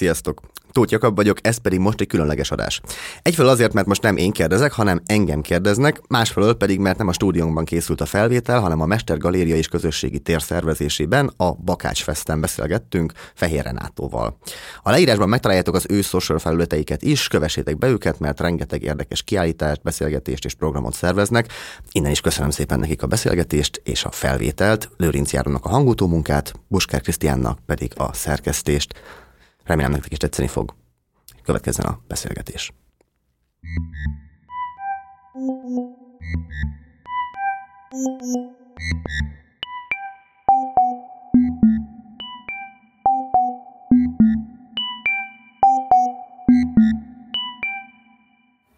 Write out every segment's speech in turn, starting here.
Sziasztok! Tóth Jakab vagyok, ez pedig most egy különleges adás. Egyfelől azért, mert most nem én kérdezek, hanem engem kérdeznek, másfelől pedig, mert nem a stúdiónkban készült a felvétel, hanem a Mester Galéria és Közösségi Tér szervezésében a Bakács Festen beszélgettünk Fehér Renátóval. A leírásban megtaláljátok az ő social felületeiket is, kövessétek be őket, mert rengeteg érdekes kiállítást, beszélgetést és programot szerveznek. Innen is köszönöm szépen nekik a beszélgetést és a felvételt, Lőrinc Járónak a hangutó munkát, Buskár Krisztiánnak pedig a szerkesztést. Remélem nektek is tetszeni fog. Következzen a beszélgetés.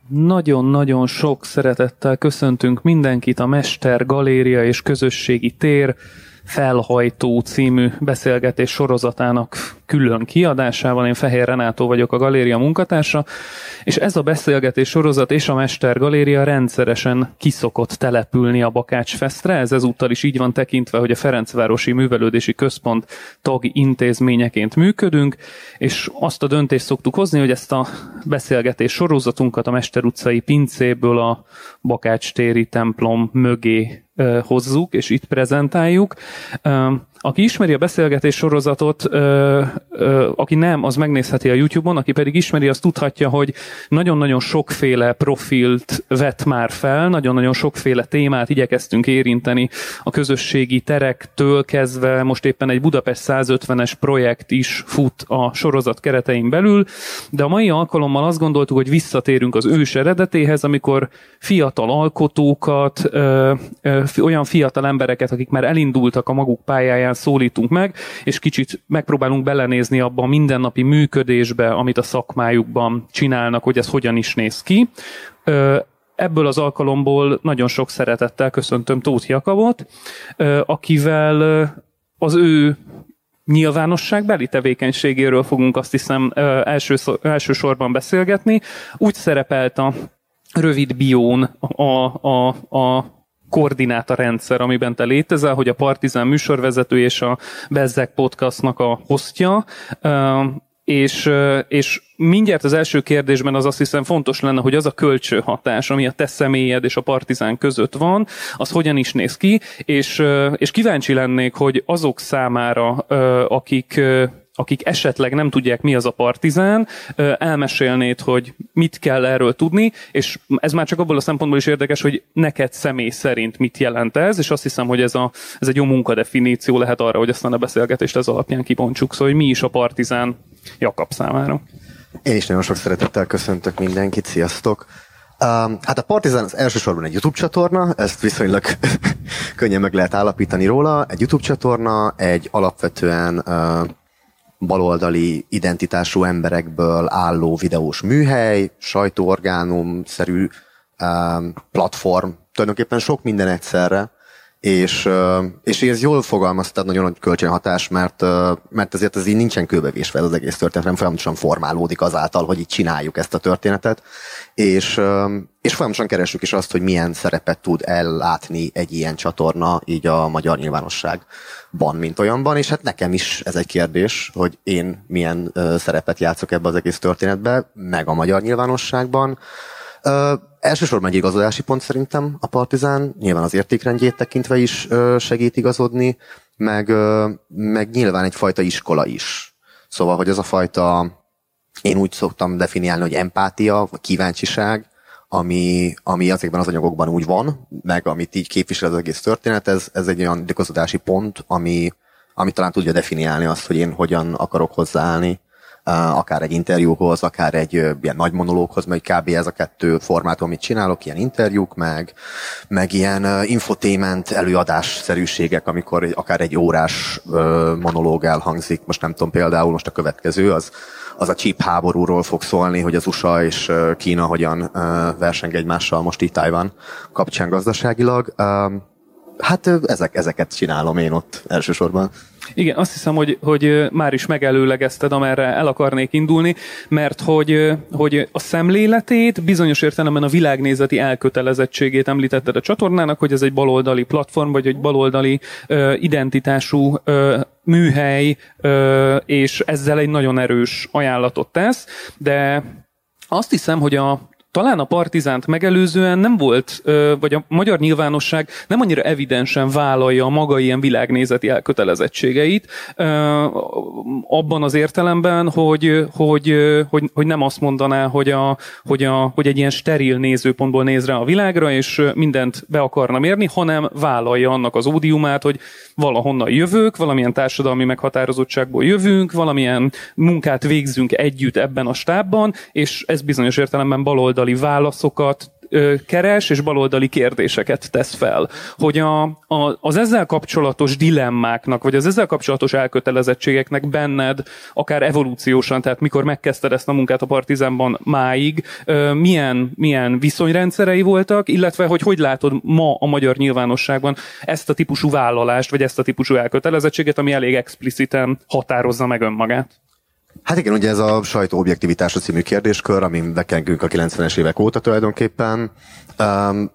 Nagyon-nagyon sok szeretettel köszöntünk mindenkit a Mester Galéria és Közösségi Tér Felhajtó című beszélgetés sorozatának külön kiadásával. Én Fehér Renátó vagyok a galéria munkatársa, és ez a beszélgetés sorozat és a Mester Galéria rendszeresen kiszokott települni a Bakács Festre. Ez ezúttal is így van tekintve, hogy a Ferencvárosi Művelődési Központ tagi intézményeként működünk, és azt a döntést szoktuk hozni, hogy ezt a beszélgetés sorozatunkat a Mester utcai pincéből a Bakács téri templom mögé hozzuk, és itt prezentáljuk. Aki ismeri a beszélgetés sorozatot, ö, ö, aki nem, az megnézheti a YouTube-on, aki pedig ismeri, az tudhatja, hogy nagyon-nagyon sokféle profilt vet már fel, nagyon-nagyon sokféle témát igyekeztünk érinteni a közösségi terektől kezdve, most éppen egy Budapest 150-es projekt is fut a sorozat keretein belül, de a mai alkalommal azt gondoltuk, hogy visszatérünk az ős eredetéhez, amikor fiatal alkotókat, ö, ö, olyan fiatal embereket, akik már elindultak a maguk pályáján, alapján szólítunk meg, és kicsit megpróbálunk belenézni abba a mindennapi működésbe, amit a szakmájukban csinálnak, hogy ez hogyan is néz ki. Ebből az alkalomból nagyon sok szeretettel köszöntöm Tóth Jakabot, akivel az ő nyilvánosságbeli tevékenységéről fogunk azt hiszem első, elsősorban beszélgetni. Úgy szerepelt a rövid bión a, a, a koordináta-rendszer, amiben te létezel, hogy a Partizán műsorvezető és a Bezzek podcastnak a hostja, és, és mindjárt az első kérdésben az azt hiszem fontos lenne, hogy az a kölcsönhatás, ami a te személyed és a partizán között van, az hogyan is néz ki, és, és kíváncsi lennék, hogy azok számára, akik akik esetleg nem tudják, mi az a partizán, elmesélnéd, hogy mit kell erről tudni, és ez már csak abból a szempontból is érdekes, hogy neked személy szerint mit jelent ez, és azt hiszem, hogy ez, a, ez egy jó munkadefiníció lehet arra, hogy aztán a beszélgetést ez alapján kibontsuk, szóval hogy mi is a partizán Jakab számára. Én is nagyon sok szeretettel köszöntök mindenkit, sziasztok! Um, hát a Partizán az elsősorban egy YouTube csatorna, ezt viszonylag könnyen meg lehet állapítani róla. Egy YouTube csatorna, egy alapvetően uh, baloldali identitású emberekből álló videós műhely, sajtóorgánum-szerű um, platform, tulajdonképpen sok minden egyszerre, és, és ez jól fogalmaztad, nagyon nagy kölcsönhatás, mert, mert ezért ez így nincsen kőbevésve ez az egész történet, hanem folyamatosan formálódik azáltal, hogy így csináljuk ezt a történetet, és, és folyamatosan keresünk is azt, hogy milyen szerepet tud ellátni egy ilyen csatorna így a magyar nyilvánosságban, mint olyanban, és hát nekem is ez egy kérdés, hogy én milyen szerepet játszok ebbe az egész történetbe, meg a magyar nyilvánosságban. Elsősorban egy igazodási pont szerintem a Partizán, nyilván az értékrendjét tekintve is segít igazodni, meg, meg nyilván egyfajta iskola is. Szóval, hogy ez a fajta, én úgy szoktam definiálni, hogy empátia, vagy kíváncsiság, ami, ami azokban az anyagokban úgy van, meg amit így képvisel az egész történet, ez, ez egy olyan igazodási pont, ami, ami talán tudja definiálni azt, hogy én hogyan akarok hozzáállni, akár egy interjúhoz, akár egy ilyen nagy monológhoz, mert kb. ez a kettő formátum, amit csinálok, ilyen interjúk, meg, meg ilyen infotainment előadásszerűségek, amikor akár egy órás monológ elhangzik, most nem tudom, például most a következő, az, az a chip háborúról fog szólni, hogy az USA és Kína hogyan verseng egymással most itt Taiwan kapcsán gazdaságilag. Hát ezek, ezeket csinálom én ott elsősorban. Igen, azt hiszem, hogy, hogy már is megelőlegezted, amerre el akarnék indulni, mert hogy, hogy a szemléletét, bizonyos értelemben a világnézeti elkötelezettségét említetted a csatornának, hogy ez egy baloldali platform, vagy egy baloldali ö, identitású ö, műhely, ö, és ezzel egy nagyon erős ajánlatot tesz, de azt hiszem, hogy a talán a Partizánt megelőzően nem volt, vagy a magyar nyilvánosság nem annyira evidensen vállalja a maga ilyen világnézeti elkötelezettségeit, abban az értelemben, hogy, hogy, hogy, hogy nem azt mondaná, hogy, a, hogy, a, hogy egy ilyen steril nézőpontból néz rá a világra, és mindent be akarna mérni, hanem vállalja annak az ódiumát, hogy valahonnan jövök, valamilyen társadalmi meghatározottságból jövünk, valamilyen munkát végzünk együtt ebben a stábban, és ez bizonyos értelemben baloldali válaszokat keres, és baloldali kérdéseket tesz fel. Hogy a, a, az ezzel kapcsolatos dilemmáknak, vagy az ezzel kapcsolatos elkötelezettségeknek benned, akár evolúciósan, tehát mikor megkezdted ezt a munkát a Partizánban máig, milyen, milyen viszonyrendszerei voltak, illetve hogy hogy látod ma a magyar nyilvánosságban ezt a típusú vállalást, vagy ezt a típusú elkötelezettséget, ami elég expliciten határozza meg önmagát? Hát igen, ugye ez a sajtó objektivitásra című kérdéskör, amin bekengünk a 90-es évek óta tulajdonképpen. Um,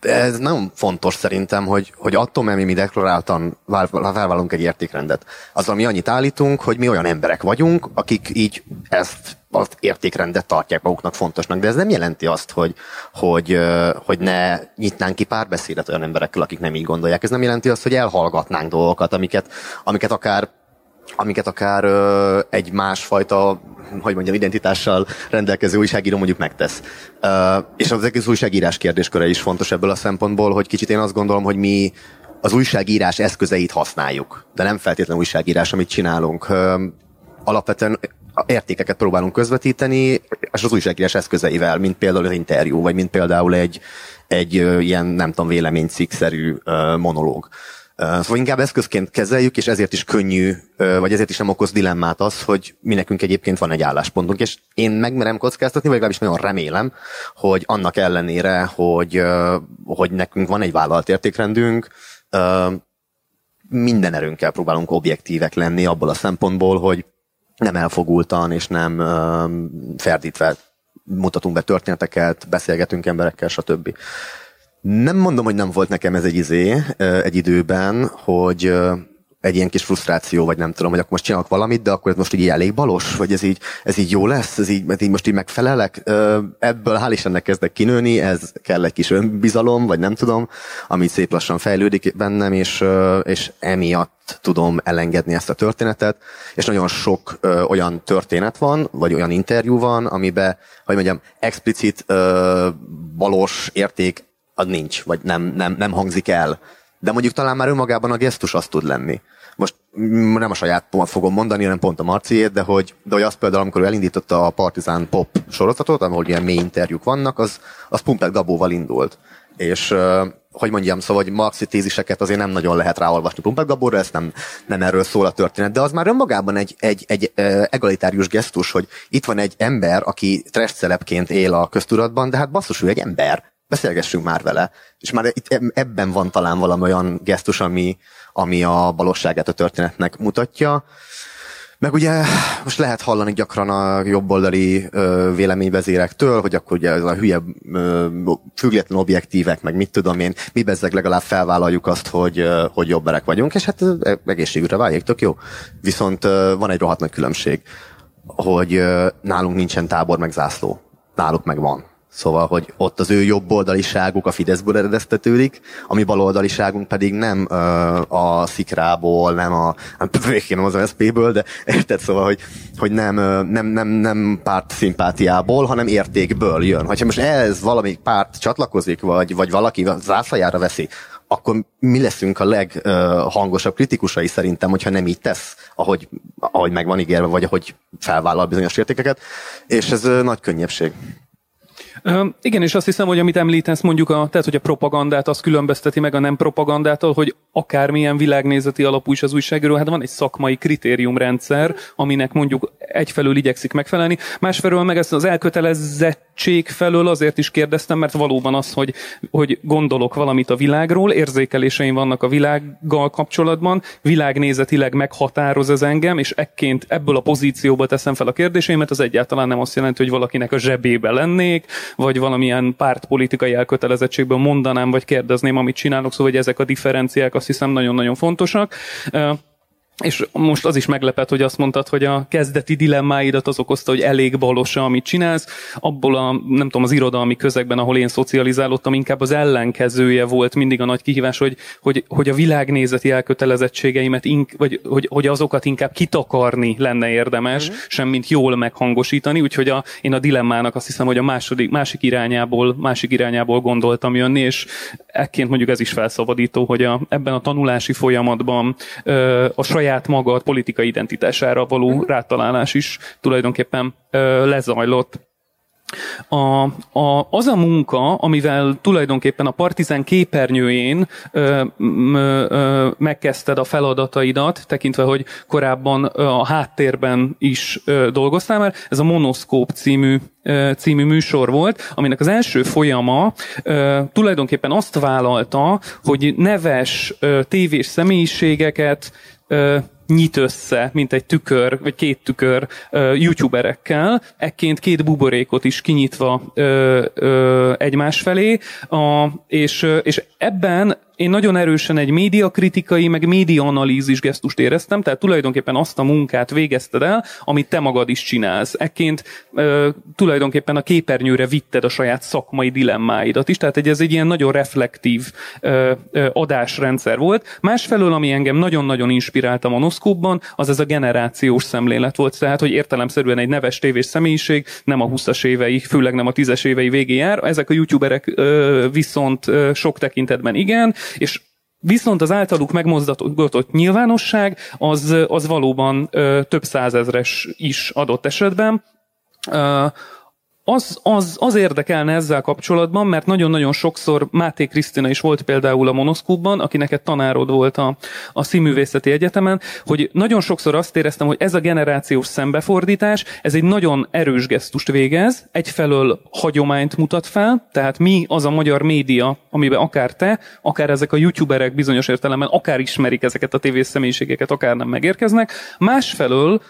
ez nagyon fontos szerintem, hogy, hogy attól, mert mi, mi deklaráltan felvállalunk egy értékrendet, azzal mi annyit állítunk, hogy mi olyan emberek vagyunk, akik így ezt az értékrendet tartják maguknak fontosnak, de ez nem jelenti azt, hogy, hogy, hogy ne nyitnánk ki párbeszédet olyan emberekkel, akik nem így gondolják. Ez nem jelenti azt, hogy elhallgatnánk dolgokat, amiket, amiket akár amiket akár ö, egy másfajta, hogy mondjam, identitással rendelkező újságíró mondjuk megtesz. Ö, és az egész újságírás kérdésköre is fontos ebből a szempontból, hogy kicsit én azt gondolom, hogy mi az újságírás eszközeit használjuk, de nem feltétlenül újságírás, amit csinálunk. Ö, alapvetően értékeket próbálunk közvetíteni, és az újságírás eszközeivel, mint például az interjú, vagy mint például egy, egy ilyen, nem tudom, véleménycikkszerű monológ. Szóval inkább eszközként kezeljük, és ezért is könnyű, vagy ezért is nem okoz dilemmát az, hogy mi nekünk egyébként van egy álláspontunk, és én megmerem kockáztatni, vagy legalábbis nagyon remélem, hogy annak ellenére, hogy, hogy nekünk van egy vállalt értékrendünk, minden erőnkkel próbálunk objektívek lenni abból a szempontból, hogy nem elfogultan és nem ferdítve mutatunk be történeteket, beszélgetünk emberekkel, stb. Nem mondom, hogy nem volt nekem ez egy izé egy időben, hogy egy ilyen kis frusztráció, vagy nem tudom, hogy akkor most csinálok valamit, de akkor ez most így elég balos, vagy ez így, ez így jó lesz, ez így, így most így megfelelek. Ebből hál' Istennek kezdek kinőni, ez kell egy kis önbizalom, vagy nem tudom, ami szép lassan fejlődik bennem, és, és emiatt tudom elengedni ezt a történetet, és nagyon sok olyan történet van, vagy olyan interjú van, amiben, hogy mondjam, explicit balos érték az nincs, vagy nem, nem, nem hangzik el. De mondjuk talán már önmagában a gesztus az tud lenni. Most nem a saját fogom mondani, hanem pont a Marciét, de hogy, de hogy az például, amikor ő elindította a Partizán Pop sorozatot, ahol ilyen mély interjúk vannak, az, az Pumpek Gabóval indult. És hogy mondjam, szóval, hogy marxi téziseket azért nem nagyon lehet ráolvasni Pumpek Gabóra, ez nem, nem erről szól a történet, de az már önmagában egy, egy, egy egalitárius gesztus, hogy itt van egy ember, aki trash él a köztudatban, de hát basszus, ő egy ember beszélgessünk már vele. És már itt ebben van talán valami olyan gesztus, ami, ami a balosságát a történetnek mutatja. Meg ugye most lehet hallani gyakran a jobboldali ö, véleményvezérektől, hogy akkor ugye ez a hülye ö, független objektívek, meg mit tudom én, mi bezzeg legalább felvállaljuk azt, hogy, ö, hogy jobberek vagyunk, és hát egészségügyre váljék, tök jó. Viszont ö, van egy rohadt nagy különbség, hogy ö, nálunk nincsen tábor meg zászló. Náluk meg van. Szóval, hogy ott az ő jobboldaliságuk a Fideszből eredeztetődik, a mi baloldaliságunk pedig nem ö, a Szikrából, nem a, nem nem az SP-ből, de érted, szóval, hogy, hogy nem, nem, nem, nem párt szimpátiából, hanem értékből jön. Hogyha most ez valami párt csatlakozik, vagy, vagy valaki zászlajára veszi, akkor mi leszünk a leghangosabb kritikusai szerintem, hogyha nem így tesz, ahogy, ahogy meg van ígérve, vagy ahogy felvállal bizonyos értékeket, és ez nagy könnyebbség. Igen, és azt hiszem, hogy amit említesz, mondjuk a, tehát, hogy a propagandát az különbözteti meg a nem propagandától, hogy akármilyen világnézeti alapú is az újságíró, hát van egy szakmai kritériumrendszer, aminek mondjuk egyfelől igyekszik megfelelni, másfelől meg ezt az elkötelezett tehetség felől azért is kérdeztem, mert valóban az, hogy, hogy gondolok valamit a világról, érzékeléseim vannak a világgal kapcsolatban, világnézetileg meghatároz ez engem, és ekként ebből a pozícióba teszem fel a kérdéseimet, az egyáltalán nem azt jelenti, hogy valakinek a zsebébe lennék, vagy valamilyen pártpolitikai elkötelezettségből mondanám, vagy kérdezném, amit csinálok, szóval hogy ezek a differenciák azt hiszem nagyon-nagyon fontosak. És most az is meglepett, hogy azt mondtad, hogy a kezdeti dilemmáidat az okozta, hogy elég balos, amit csinálsz. Abból a, nem tudom, az irodalmi közegben, ahol én szocializálódtam, inkább az ellenkezője volt mindig a nagy kihívás, hogy, hogy, hogy a világnézeti elkötelezettségeimet, ink, vagy hogy, hogy azokat inkább kitakarni lenne érdemes, mm. sem mint jól meghangosítani. Úgyhogy a, én a dilemmának azt hiszem, hogy a második, másik irányából, másik irányából gondoltam jönni, és ekként mondjuk ez is felszabadító, hogy a, ebben a tanulási folyamatban ö, a saját saját maga politikai identitására való uh-huh. rátalálás is tulajdonképpen ö, lezajlott. A, a, az a munka, amivel tulajdonképpen a Partizán képernyőjén ö, ö, ö, megkezdted a feladataidat, tekintve, hogy korábban ö, a háttérben is ö, dolgoztál már, ez a Monoszkóp című című műsor volt, aminek az első folyama ö, tulajdonképpen azt vállalta, hogy neves ö, tévés személyiségeket ö, nyit össze, mint egy tükör, vagy két tükör ö, youtuberekkel, ekként két buborékot is kinyitva ö, ö, egymás felé, a, és, és ebben én nagyon erősen egy médiakritikai, meg médiaanalízis gesztust éreztem, tehát tulajdonképpen azt a munkát végezted el, amit te magad is csinálsz. Ekként ö, tulajdonképpen a képernyőre vitted a saját szakmai dilemmáidat is, tehát egy, ez egy ilyen nagyon reflektív ö, ö, adásrendszer volt. Másfelől, ami engem nagyon-nagyon inspirált a monoszkópban, az ez a generációs szemlélet volt, tehát hogy értelemszerűen egy neves tévés személyiség nem a 20-as évei, főleg nem a 10-es évei végé jár, ezek a youtuberek ö, viszont ö, sok tekintetben igen, és Viszont az általuk megmozdatott nyilvánosság az, az valóban ö, több százezres is adott esetben. Ö, az, az, az érdekelne ezzel kapcsolatban, mert nagyon-nagyon sokszor Máté Krisztina is volt például a Monoszkúbban, aki neked tanárod volt a, a Színművészeti Egyetemen, hogy nagyon sokszor azt éreztem, hogy ez a generációs szembefordítás, ez egy nagyon erős gesztust végez, egyfelől hagyományt mutat fel, tehát mi az a magyar média, amiben akár te, akár ezek a youtuberek bizonyos értelemben, akár ismerik ezeket a tévés személyiségeket, akár nem megérkeznek, másfelől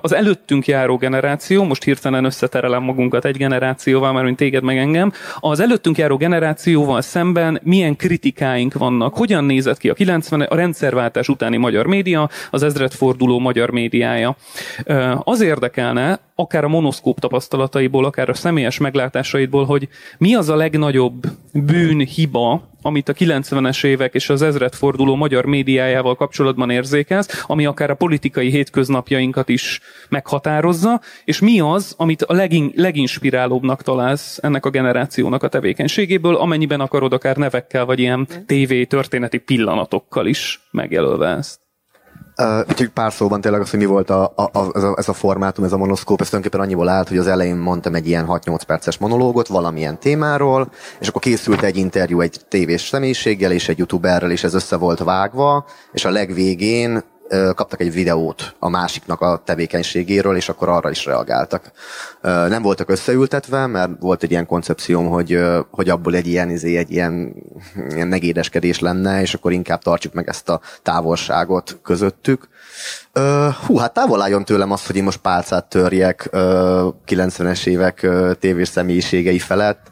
az előttünk járó generáció, most hirtelen összeterelem magunkat egy generációval, mert mint téged meg engem, az előttünk járó generációval szemben milyen kritikáink vannak, hogyan nézett ki a 90 a rendszerváltás utáni magyar média, az ezredforduló magyar médiája. Az érdekelne, akár a monoszkóp tapasztalataiból, akár a személyes meglátásaidból, hogy mi az a legnagyobb bűn, hiba, amit a 90-es évek és az ezredforduló magyar médiájával kapcsolatban érzékelsz, ami akár a politikai hétköznapjainkat is meghatározza, és mi az, amit a legin, leginspirálóbbnak találsz ennek a generációnak a tevékenységéből, amennyiben akarod akár nevekkel, vagy ilyen TV történeti pillanatokkal is megjelölve ezt. Uh, pár szóban tényleg az, hogy mi volt a, a, a, ez, a, ez a formátum, ez a monoszkóp, ez tulajdonképpen annyiból állt, hogy az elején mondtam egy ilyen 6-8 perces monológot valamilyen témáról, és akkor készült egy interjú egy tévés személyiséggel és egy youtuberrel, és ez össze volt vágva, és a legvégén kaptak egy videót a másiknak a tevékenységéről, és akkor arra is reagáltak. Nem voltak összeültetve, mert volt egy ilyen koncepcióm, hogy, hogy abból egy ilyen, izé, egy ilyen, ilyen megédeskedés lenne, és akkor inkább tartsuk meg ezt a távolságot közöttük. Hú, hát távol álljon tőlem az, hogy én most pálcát törjek 90-es évek tévés személyiségei felett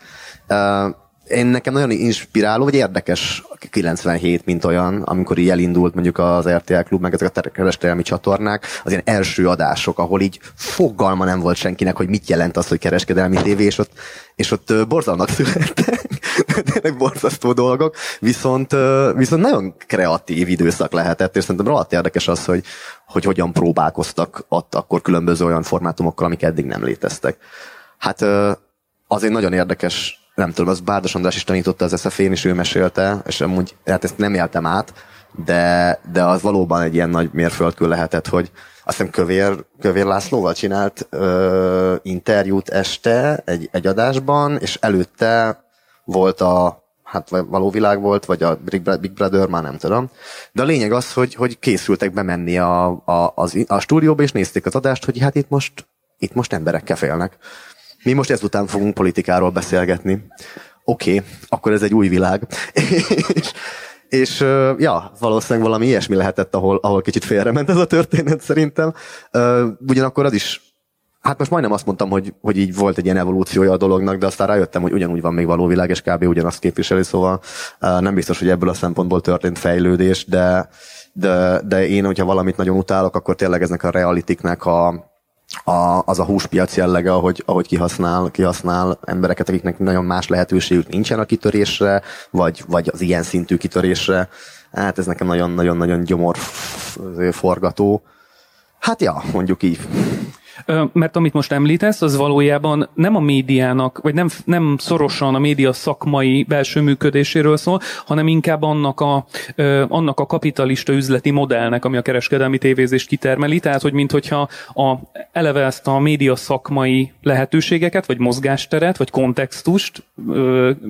én nekem nagyon inspiráló, vagy érdekes 97, mint olyan, amikor így elindult mondjuk az RTL klub, meg ezek a kereskedelmi csatornák, az ilyen első adások, ahol így fogalma nem volt senkinek, hogy mit jelent az, hogy kereskedelmi tévé, és ott, és ott borzalmak születtek, tényleg borzasztó dolgok, viszont, viszont nagyon kreatív időszak lehetett, és szerintem rohadt érdekes az, hogy, hogy hogyan próbálkoztak ott akkor különböző olyan formátumokkal, amik eddig nem léteztek. Hát azért nagyon érdekes nem tudom, az Bárdos András is tanította az SZF-én, és ő mesélte, és amúgy, hát ezt nem éltem át, de, de az valóban egy ilyen nagy mérföldkő lehetett, hogy azt hiszem Kövér, Kövér Lászlóval csinált ö, interjút este egy, egy adásban, és előtte volt a hát való világ volt, vagy a Big Brother, már nem tudom. De a lényeg az, hogy, hogy készültek bemenni a, a, az, a stúdióba, és nézték az adást, hogy hát itt most, itt most emberekkel félnek Mi most ezután fogunk politikáról beszélgetni. Oké, okay, akkor ez egy új világ. és, és ja, valószínűleg valami ilyesmi lehetett, ahol, ahol kicsit félrement ez a történet szerintem. Ugyanakkor az is Hát most majdnem azt mondtam, hogy, hogy így volt egy ilyen evolúciója a dolognak, de aztán rájöttem, hogy ugyanúgy van még való világ, és kb. ugyanazt képviseli, szóval nem biztos, hogy ebből a szempontból történt fejlődés, de, de, de én, hogyha valamit nagyon utálok, akkor tényleg eznek a realitiknek a, a, az a húspiac jellege, ahogy, ahogy kihasznál, kihasznál embereket, akiknek nagyon más lehetőségük nincsen a kitörésre, vagy, vagy az ilyen szintű kitörésre. Hát ez nekem nagyon-nagyon-nagyon gyomor forgató. Hát ja, mondjuk így. Mert amit most említesz, az valójában nem a médiának, vagy nem, nem szorosan a média szakmai belső működéséről szól, hanem inkább annak a, annak a kapitalista üzleti modellnek, ami a kereskedelmi tévézést kitermeli, tehát hogy minthogyha a, eleve ezt a média szakmai lehetőségeket, vagy mozgásteret, vagy kontextust,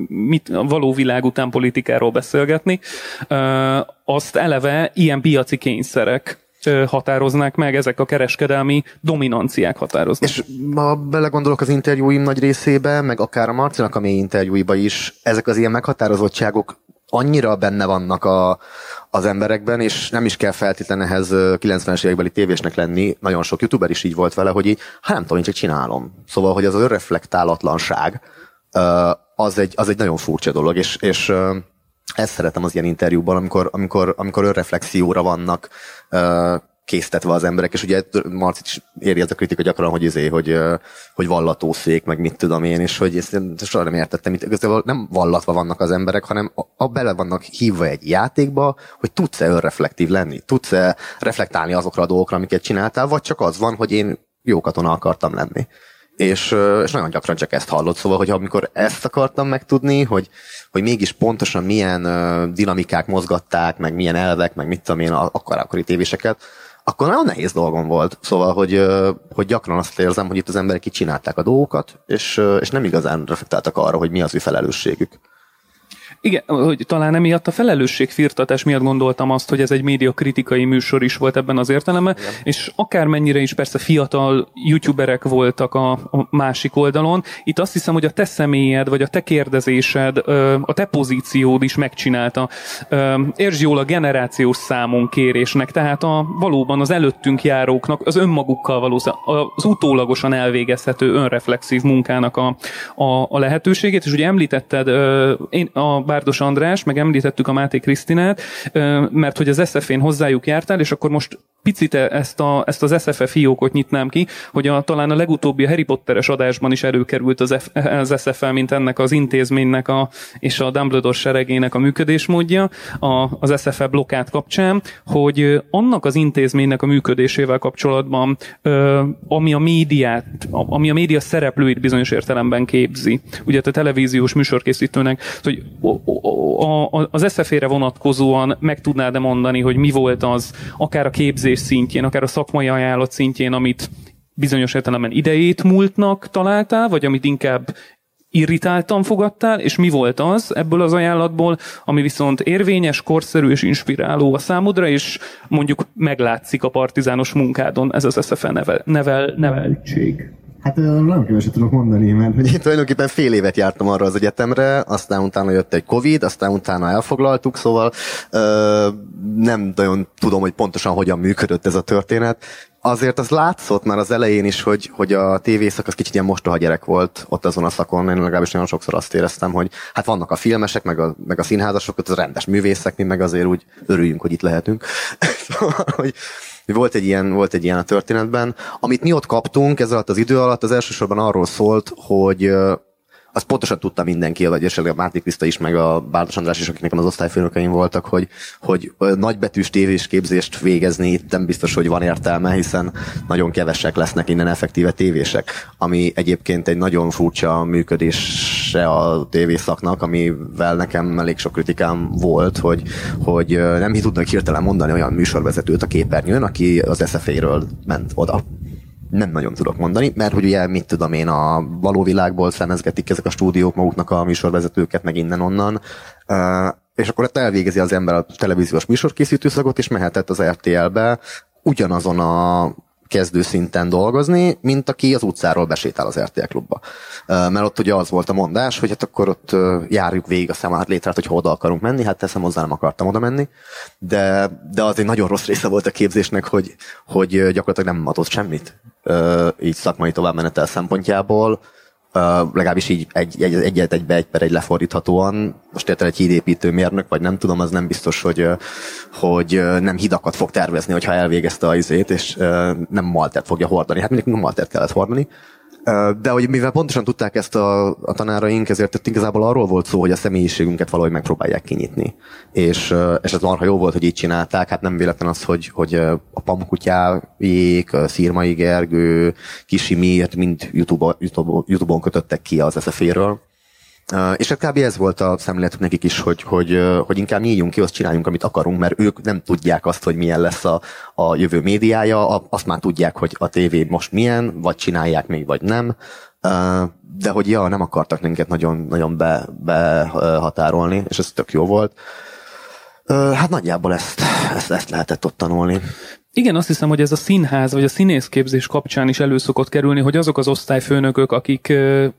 mit, a való világ után politikáról beszélgetni, azt eleve ilyen piaci kényszerek határoznák meg, ezek a kereskedelmi dominanciák határoznak. És ma belegondolok az interjúim nagy részébe, meg akár a Marcinak a mély interjúiba is, ezek az ilyen meghatározottságok annyira benne vannak a, az emberekben, és nem is kell feltétlenül ehhez 90-es évekbeli tévésnek lenni, nagyon sok youtuber is így volt vele, hogy így, hát nem tudom, én csak csinálom. Szóval, hogy az a reflektálatlanság, az egy, az egy nagyon furcsa dolog, és, és ezt szeretem az ilyen interjúban, amikor, amikor, amikor önreflexióra vannak uh, késztetve az emberek, és ugye Marcit is éri ez a kritika gyakran, hogy izé, hogy, hogy vallatószék, meg mit tudom én, és hogy ezt soha nem értettem, itt igazából nem vallatva vannak az emberek, hanem a, a bele vannak hívva egy játékba, hogy tudsz-e önreflektív lenni, tudsz-e reflektálni azokra a dolgokra, amiket csináltál, vagy csak az van, hogy én jó katona akartam lenni és, és nagyon gyakran csak ezt hallott, szóval, hogy amikor ezt akartam megtudni, hogy, hogy mégis pontosan milyen dinamikák mozgatták, meg milyen elvek, meg mit tudom én, akkor akkori tévéseket, akkor nagyon nehéz dolgom volt. Szóval, hogy, hogy gyakran azt érzem, hogy itt az emberek csinálták a dolgokat, és, és nem igazán reflektáltak arra, hogy mi az ő felelősségük. Igen, hogy talán emiatt a felelősségfirtatás miatt gondoltam azt, hogy ez egy média kritikai műsor is volt ebben az értelemben, Igen. és akármennyire is persze fiatal youtuberek voltak a, a másik oldalon, itt azt hiszem, hogy a te személyed, vagy a te kérdezésed, a te pozíciód is megcsinálta. Értsd jól a generációs számon kérésnek, tehát a, valóban az előttünk járóknak, az önmagukkal való, az utólagosan elvégezhető önreflexív munkának a, a, a lehetőségét, és ugye említetted, én a Bárdos András, meg említettük a Máté Krisztinát, mert hogy az SF-én hozzájuk jártál, és akkor most picit e- ezt, a, ezt az SFF fiókot nyitnám ki, hogy a, talán a legutóbbi a Harry Potteres adásban is előkerült az, F, az SFL, mint ennek az intézménynek a, és a Dumbledore seregének a működésmódja a, az SFL blokkát kapcsán, hogy annak az intézménynek a működésével kapcsolatban, ami a médiát, ami a média szereplőit bizonyos értelemben képzi, ugye a televíziós műsorkészítőnek, hogy az SFE-re vonatkozóan meg tudnád-e mondani, hogy mi volt az, akár a képzés szintjén, akár a szakmai ajánlat szintjén, amit bizonyos értelemben idejét múltnak találtál, vagy amit inkább irritáltan fogadtál, és mi volt az ebből az ajánlatból, ami viszont érvényes, korszerű és inspiráló a számodra, és mondjuk meglátszik a partizános munkádon ez az SFE nevel, nevel, neveltség. Hát nem keveset tudok mondani, mert hogy én tulajdonképpen fél évet jártam arra az egyetemre, aztán utána jött egy Covid, aztán utána elfoglaltuk, szóval ö, nem nagyon tudom, hogy pontosan hogyan működött ez a történet. Azért az látszott már az elején is, hogy, hogy a tévészak az kicsit ilyen mostoha gyerek volt ott azon a szakon. Én legalábbis nagyon sokszor azt éreztem, hogy hát vannak a filmesek, meg a, meg a színházasok, az rendes művészek, mi meg azért úgy örüljünk, hogy itt lehetünk. szóval, hogy, volt egy, ilyen, volt egy ilyen a történetben. Amit mi ott kaptunk ez alatt az idő alatt, az elsősorban arról szólt, hogy azt pontosan tudta mindenki, vagy esetleg a Márti Kriszta is, meg a Bárdos András is, akik nekem az osztályfőnökeim voltak, hogy, hogy nagybetűs tévés képzést végezni itt nem biztos, hogy van értelme, hiszen nagyon kevesek lesznek innen effektíve tévések, ami egyébként egy nagyon furcsa működése a tévészaknak, amivel nekem elég sok kritikám volt, hogy, hogy nem tudnak hirtelen mondani olyan műsorvezetőt a képernyőn, aki az SFA-ről ment oda nem nagyon tudok mondani, mert hogy ugye mit tudom én, a való világból szemezgetik ezek a stúdiók maguknak a műsorvezetőket, meg innen-onnan, és akkor elvégezi az ember a televíziós műsorkészítő szagot, és mehetett az RTL-be ugyanazon a kezdő szinten dolgozni, mint aki az utcáról besétál az RTL klubba. Mert ott ugye az volt a mondás, hogy hát akkor ott járjuk végig a szemát létrát, hogy oda akarunk menni, hát teszem hozzá nem akartam oda menni, de, de az egy nagyon rossz része volt a képzésnek, hogy, hogy gyakorlatilag nem adott semmit így szakmai továbbmenetel szempontjából, Uh, legalábbis így egy, egy, egyet egybe egy per egy lefordíthatóan. Most érted egy hídépítő mérnök, vagy nem tudom, az nem biztos, hogy, hogy nem hidakat fog tervezni, hogyha elvégezte a izét, és nem maltert fogja hordani. Hát mindig maltert kellett hordani. De hogy mivel pontosan tudták ezt a, a tanáraink, ezért ott igazából arról volt szó, hogy a személyiségünket valahogy megpróbálják kinyitni. És, és ez marha jó volt, hogy így csinálták. Hát nem véletlen az, hogy, hogy a Pamkutyáék, a Szirmai Gergő, Kisi Miért mind YouTube, YouTube, YouTube-on kötöttek ki az SFA-ről és hát kb. ez volt a szemléletük nekik is, hogy, hogy, hogy inkább nyíljunk ki, azt csináljunk, amit akarunk, mert ők nem tudják azt, hogy milyen lesz a, a jövő médiája, azt már tudják, hogy a tévé most milyen, vagy csinálják még, vagy nem. De hogy ja, nem akartak minket nagyon, nagyon be, behatárolni, és ez tök jó volt. Hát nagyjából ezt, ezt, ezt lehetett ott tanulni. Igen, azt hiszem, hogy ez a színház vagy a színészképzés kapcsán is előszokott kerülni, hogy azok az osztályfőnökök, akik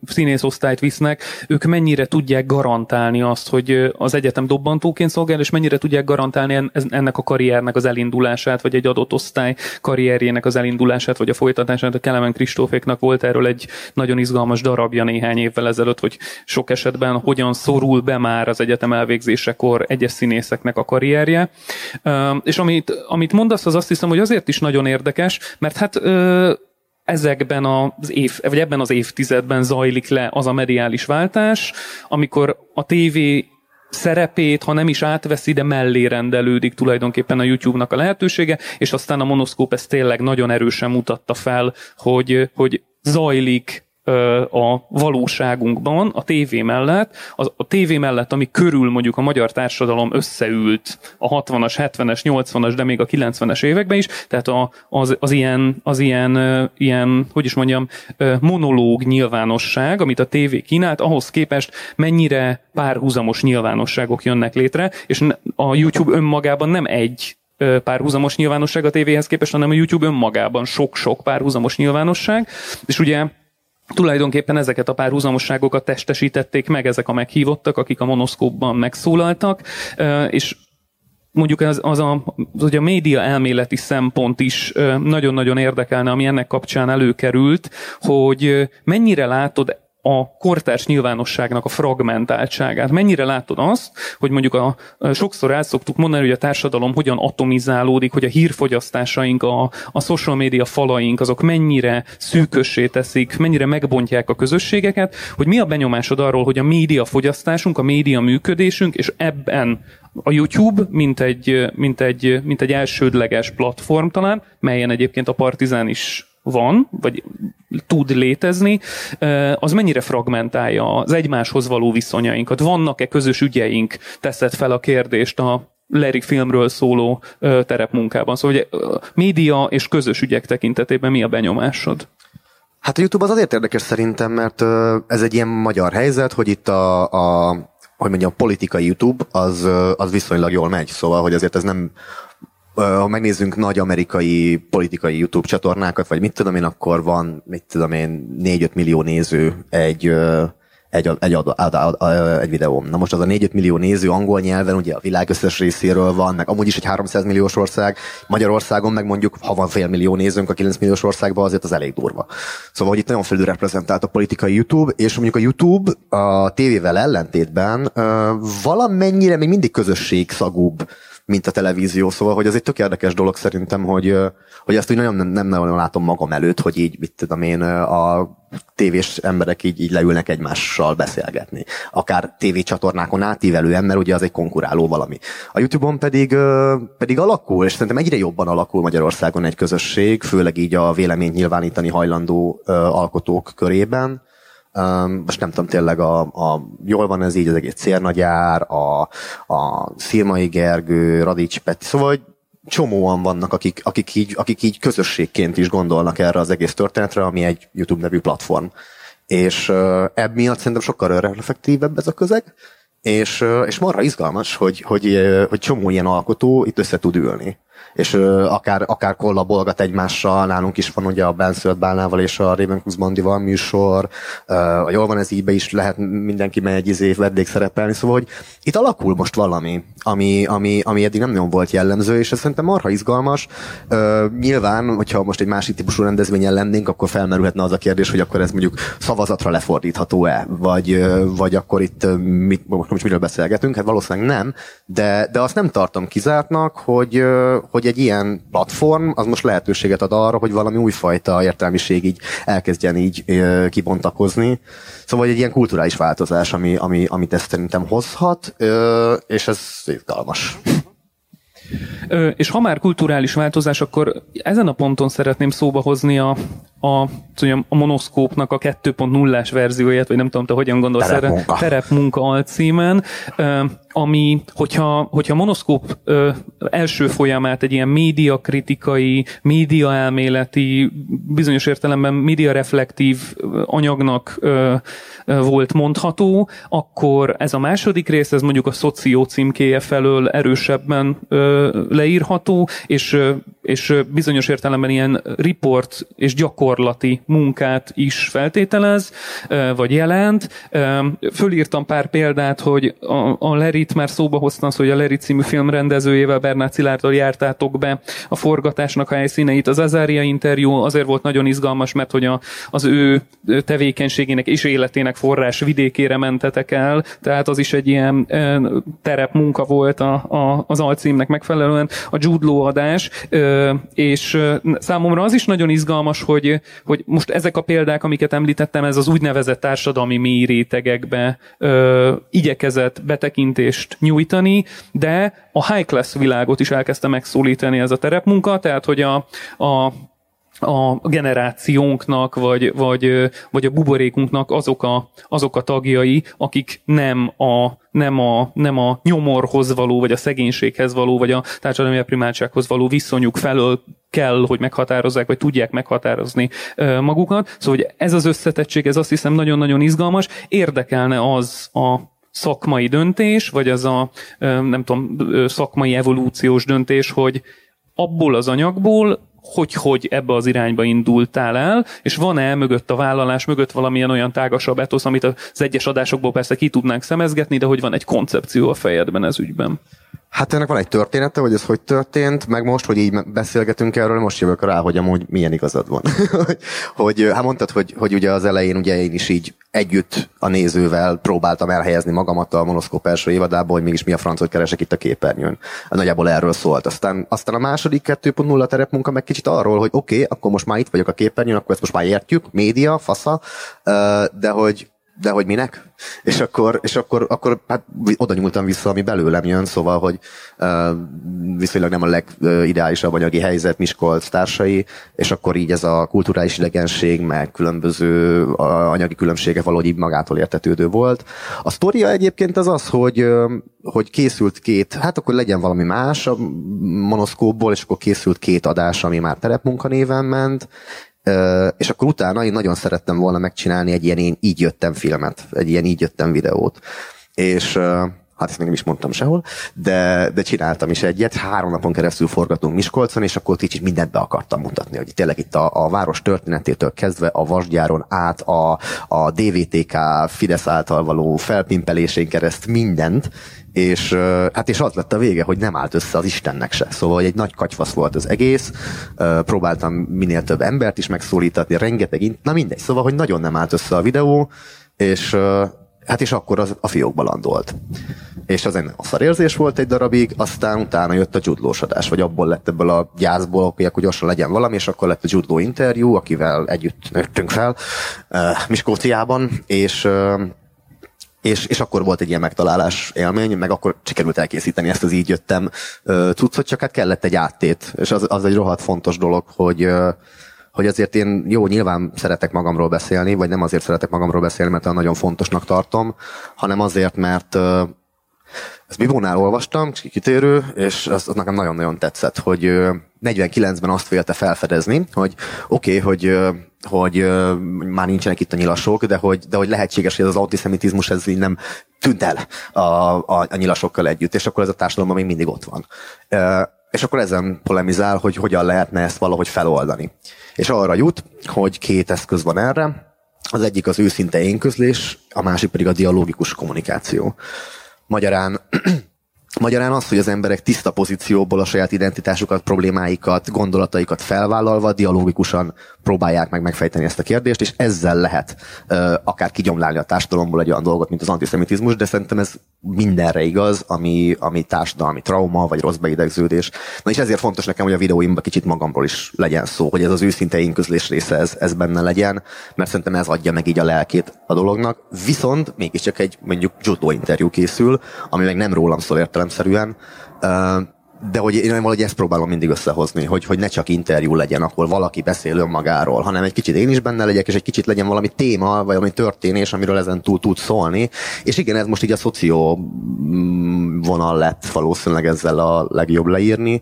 színészosztályt visznek, ők mennyire tudják garantálni azt, hogy az egyetem dobbantóként szolgál, és mennyire tudják garantálni ennek a karriernek az elindulását, vagy egy adott osztály karrierjének az elindulását, vagy a folytatását. A Kelemen Kristóféknak volt erről egy nagyon izgalmas darabja néhány évvel ezelőtt, hogy sok esetben hogyan szorul be már az egyetem elvégzésekor egyes színészeknek a karrierje. És amit, amit mondasz, az azt hiszem, hiszem, hogy azért is nagyon érdekes, mert hát ö, ezekben az év, vagy ebben az évtizedben zajlik le az a mediális váltás, amikor a tévé szerepét, ha nem is átveszi, de mellé rendelődik tulajdonképpen a YouTube-nak a lehetősége, és aztán a monoszkóp ezt tényleg nagyon erősen mutatta fel, hogy, hogy zajlik a valóságunkban, a tévé mellett, az, a tévé mellett, ami körül mondjuk a magyar társadalom összeült a 60-as, 70-es, 80-as, de még a 90-es években is, tehát a, az, az, ilyen, az ilyen, ilyen, hogy is mondjam, monológ nyilvánosság, amit a tévé kínált, ahhoz képest mennyire párhuzamos nyilvánosságok jönnek létre, és a YouTube önmagában nem egy párhuzamos nyilvánosság a tévéhez képest, hanem a YouTube önmagában sok-sok párhuzamos nyilvánosság, és ugye tulajdonképpen ezeket a párhuzamosságokat testesítették meg ezek a meghívottak, akik a monoszkópban megszólaltak, és mondjuk az, az a, az a média elméleti szempont is nagyon-nagyon érdekelne, ami ennek kapcsán előkerült, hogy mennyire látod a kortárs nyilvánosságnak a fragmentáltságát. Mennyire látod azt, hogy mondjuk a, sokszor el szoktuk mondani, hogy a társadalom hogyan atomizálódik, hogy a hírfogyasztásaink, a, a social media falaink, azok mennyire szűkössé teszik, mennyire megbontják a közösségeket, hogy mi a benyomásod arról, hogy a média fogyasztásunk, a média működésünk, és ebben a YouTube, mint egy, mint egy, mint egy elsődleges platform talán, melyen egyébként a Partizán is van, vagy tud létezni, az mennyire fragmentálja az egymáshoz való viszonyainkat? Vannak-e közös ügyeink? Teszed fel a kérdést a Larry filmről szóló terepmunkában. Szóval hogy média és közös ügyek tekintetében mi a benyomásod? Hát a YouTube az azért érdekes szerintem, mert ez egy ilyen magyar helyzet, hogy itt a, a hogy mondjam, a politikai YouTube az, az viszonylag jól megy, szóval, hogy azért ez nem ha megnézzünk nagy amerikai politikai YouTube csatornákat, vagy mit tudom én, akkor van, mit tudom én, 4-5 millió néző egy, egy, egy, egy videóm. Na most az a 4-5 millió néző angol nyelven, ugye a világ összes részéről van, meg amúgy is egy 300 milliós ország, Magyarországon meg mondjuk, ha van fél millió nézőnk a 9 milliós országban, azért az elég durva. Szóval, hogy itt nagyon felülreprezentált a politikai YouTube, és mondjuk a YouTube a tévével ellentétben valamennyire még mindig közösségszagúbb mint a televízió, szóval, hogy ez egy tök érdekes dolog szerintem, hogy, hogy ezt úgy nagyon nem, nem nagyon látom magam előtt, hogy így, mit tudom én, a tévés emberek így, így leülnek egymással beszélgetni. Akár tévécsatornákon átívelően, mert ugye az egy konkuráló valami. A YouTube-on pedig, pedig alakul, és szerintem egyre jobban alakul Magyarországon egy közösség, főleg így a véleményt nyilvánítani hajlandó alkotók körében most nem tudom, tényleg a, a, jól van ez így, az egész Cérnagyár, a, a Szirmai Gergő, Radics Peti, szóval hogy csomóan vannak, akik, akik, így, akik így közösségként is gondolnak erre az egész történetre, ami egy YouTube nevű platform. És ebb miatt szerintem sokkal reflektívebb ez a közeg, és, és marra izgalmas, hogy, hogy, hogy csomó ilyen alkotó itt össze tud ülni. És ö, akár, akár kollabolgat egymással, nálunk is van ugye a Ben Bálnával és a Ravencruz Bandival műsor, ö, a Jól van ez íbe is lehet mindenki megy egy izé vendég szerepelni, szóval hogy itt alakul most valami, ami, ami, ami eddig nem nagyon volt jellemző, és ez szerintem marha izgalmas. Ö, nyilván, hogyha most egy másik típusú rendezvényen lennénk, akkor felmerülhetne az a kérdés, hogy akkor ez mondjuk szavazatra lefordítható-e, vagy, vagy akkor itt mit, most miről beszélgetünk, hát valószínűleg nem, de, de azt nem tartom kizártnak, hogy, hogy egy ilyen platform az most lehetőséget ad arra, hogy valami újfajta értelmiség így elkezdjen így kibontakozni. Szóval egy ilyen kulturális változás, ami, ami, amit ezt szerintem hozhat, és ez izgalmas. És ha már kulturális változás, akkor ezen a ponton szeretném szóba hozni a, a, tudjam, a monoszkópnak a 2.0-ás verzióját, vagy nem tudom, te hogyan gondolsz terepmunka. erre, terepmunka alcímen, ami, hogyha, hogyha monoszkóp első folyamát egy ilyen médiakritikai, médiaelméleti, bizonyos értelemben médiareflektív anyagnak volt mondható, akkor ez a második rész, ez mondjuk a szoció címkéje felől erősebben leírható, és, és bizonyos értelemben ilyen report és gyakorlati munkát is feltételez, vagy jelent. Fölírtam pár példát, hogy a, Lerit már szóba hoztam, hogy a Leri című film rendezőjével, Bernát Szilárdal jártátok be a forgatásnak a helyszíneit. Az Azária interjú azért volt nagyon izgalmas, mert hogy a, az ő tevékenységének és életének forrás vidékére mentetek el, tehát az is egy ilyen terep munka volt a, a, az alcímnek megfelelően, a Jude Law adás, és számomra az is nagyon izgalmas, hogy, hogy most ezek a példák, amiket említettem, ez az úgynevezett társadalmi mély rétegekbe e, igyekezett betekintés megélhetést nyújtani, de a high class világot is elkezdte megszólítani ez a terepmunka, tehát hogy a, a a generációnknak, vagy, vagy, vagy a buborékunknak azok a, azok a tagjai, akik nem a, nem, a, nem a nyomorhoz való, vagy a szegénységhez való, vagy a társadalmi primátsághoz való viszonyuk felől kell, hogy meghatározzák, vagy tudják meghatározni magukat. Szóval hogy ez az összetettség, ez azt hiszem nagyon-nagyon izgalmas. Érdekelne az a szakmai döntés, vagy az a nem tudom, szakmai evolúciós döntés, hogy abból az anyagból hogy, hogy ebbe az irányba indultál el, és van-e mögött a vállalás, mögött valamilyen olyan tágasabb etosz, amit az egyes adásokból persze ki tudnánk szemezgetni, de hogy van egy koncepció a fejedben ez ügyben? Hát ennek van egy története, hogy ez hogy történt, meg most, hogy így beszélgetünk erről, most jövök rá, hogy amúgy milyen igazad van. hogy, hát mondtad, hogy, hogy ugye az elején ugye én is így együtt a nézővel próbáltam elhelyezni magamat a monoszkóp első évadából, hogy mégis mi a francot keresek itt a képernyőn. Nagyjából erről szólt. Aztán, aztán a második 2.0 terepmunka meg kicsit arról, hogy oké, okay, akkor most már itt vagyok a képernyőn, akkor ezt most már értjük, média, fasza, de hogy de hogy minek? És akkor, és akkor, akkor hát oda nyúltam vissza, ami belőlem jön, szóval, hogy uh, viszonylag nem a legideálisabb anyagi helyzet Miskolc társai, és akkor így ez a kulturális idegenség, meg különböző anyagi különbségek valahogy így magától értetődő volt. A sztoria egyébként az az, hogy, hogy készült két, hát akkor legyen valami más a monoszkópból, és akkor készült két adás, ami már terepmunkanéven ment, és akkor utána én nagyon szerettem volna megcsinálni egy ilyen én így jöttem filmet, egy ilyen így jöttem videót. És hát ezt még nem is mondtam sehol, de, de csináltam is egyet, három napon keresztül forgatunk Miskolcon, és akkor kicsit mindent be akartam mutatni, hogy tényleg itt a, a város történetétől kezdve a vasgyáron át a, a DVTK Fidesz által való felpimpelésén kereszt mindent, és hát és az lett a vége, hogy nem állt össze az Istennek se. Szóval egy nagy katyfasz volt az egész, próbáltam minél több embert is megszólítani, rengeteg, na mindegy, szóval, hogy nagyon nem állt össze a videó, és hát és akkor az a fiókba landolt. És az egy szar érzés volt egy darabig, aztán utána jött a judlósodás, vagy abból lett ebből a gyászból, hogy akkor gyorsan legyen valami, és akkor lett a judló interjú, akivel együtt nőttünk fel uh, Miskóciában, és uh, és, és akkor volt egy ilyen megtalálás élmény, meg akkor sikerült elkészíteni ezt az így jöttem cuccot, csak hát kellett egy áttét, és az, az egy rohadt fontos dolog, hogy hogy azért én jó, nyilván szeretek magamról beszélni, vagy nem azért szeretek magamról beszélni, mert nagyon fontosnak tartom, hanem azért, mert ezt Bibónál olvastam, kitérő, és az, az nekem nagyon-nagyon tetszett, hogy 49-ben azt vélte felfedezni, hogy oké, okay, hogy hogy már nincsenek itt a nyilasok, de hogy, de hogy lehetséges, hogy ez az antiszemitizmus ez így nem tűnt el a, a, a nyilasokkal együtt, és akkor ez a társadalomban még mindig ott van. És akkor ezen polemizál, hogy hogyan lehetne ezt valahogy feloldani. És arra jut, hogy két eszköz van erre. Az egyik az őszinte énközlés, a másik pedig a dialógikus kommunikáció. Magyarán Magyarán az, hogy az emberek tiszta pozícióból a saját identitásukat, problémáikat, gondolataikat felvállalva dialógikusan próbálják meg megfejteni ezt a kérdést, és ezzel lehet uh, akár kigyomlálni a társadalomból egy olyan dolgot, mint az antiszemitizmus, de szerintem ez mindenre igaz, ami, ami társadalmi trauma, vagy rossz beidegződés. Na és ezért fontos nekem, hogy a videóimban kicsit magamról is legyen szó, hogy ez az őszinte inközlés része ez, ez benne legyen, mert szerintem ez adja meg így a lelkét a dolognak. Viszont mégiscsak egy mondjuk judo interjú készül, ami meg nem rólam szól értelemszerűen, de hogy én valahogy ezt próbálom mindig összehozni, hogy, hogy ne csak interjú legyen, ahol valaki beszél önmagáról, hanem egy kicsit én is benne legyek, és egy kicsit legyen valami téma, vagy valami történés, amiről ezen túl tud szólni. És igen, ez most így a szoció mm, vonal lett valószínűleg ezzel a legjobb leírni.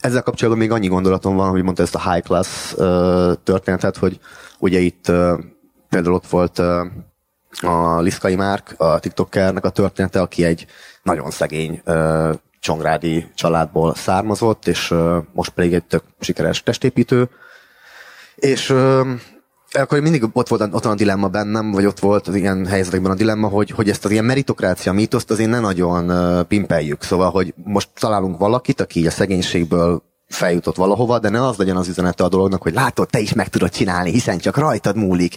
Ezzel kapcsolatban még annyi gondolatom van, hogy mondta ezt a high class uh, történetet, hogy ugye itt uh, például ott volt uh, a Liszkai Márk, a TikTokernek a története, aki egy nagyon szegény uh, csongrádi családból származott, és uh, most pedig egy tök sikeres testépítő. És uh, akkor mindig ott volt ott a dilemma bennem, vagy ott volt az ilyen helyzetekben a dilemma, hogy, hogy ezt az ilyen meritokrácia mítoszt azért ne nagyon pimpeljük. Szóval, hogy most találunk valakit, aki a szegénységből feljutott valahova, de ne az legyen az üzenete a dolognak, hogy látod, te is meg tudod csinálni, hiszen csak rajtad múlik,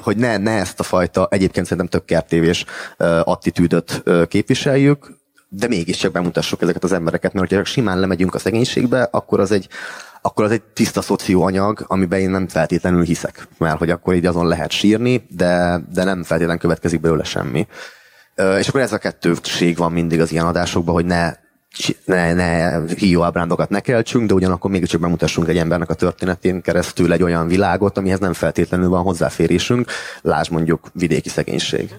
hogy ne, ne ezt a fajta, egyébként szerintem tök kertévés attitűdöt képviseljük, de mégiscsak bemutassuk ezeket az embereket, mert hogyha simán lemegyünk a szegénységbe, akkor az egy, akkor az egy tiszta szocióanyag, amiben én nem feltétlenül hiszek, mert hogy akkor így azon lehet sírni, de, de nem feltétlenül következik belőle semmi. És akkor ez a kettőség van mindig az ilyen adásokban, hogy ne ne, ne hió ábrándokat ne keltsünk, de ugyanakkor mégiscsak bemutassunk egy embernek a történetén keresztül egy olyan világot, amihez nem feltétlenül van hozzáférésünk, lásd mondjuk vidéki szegénység.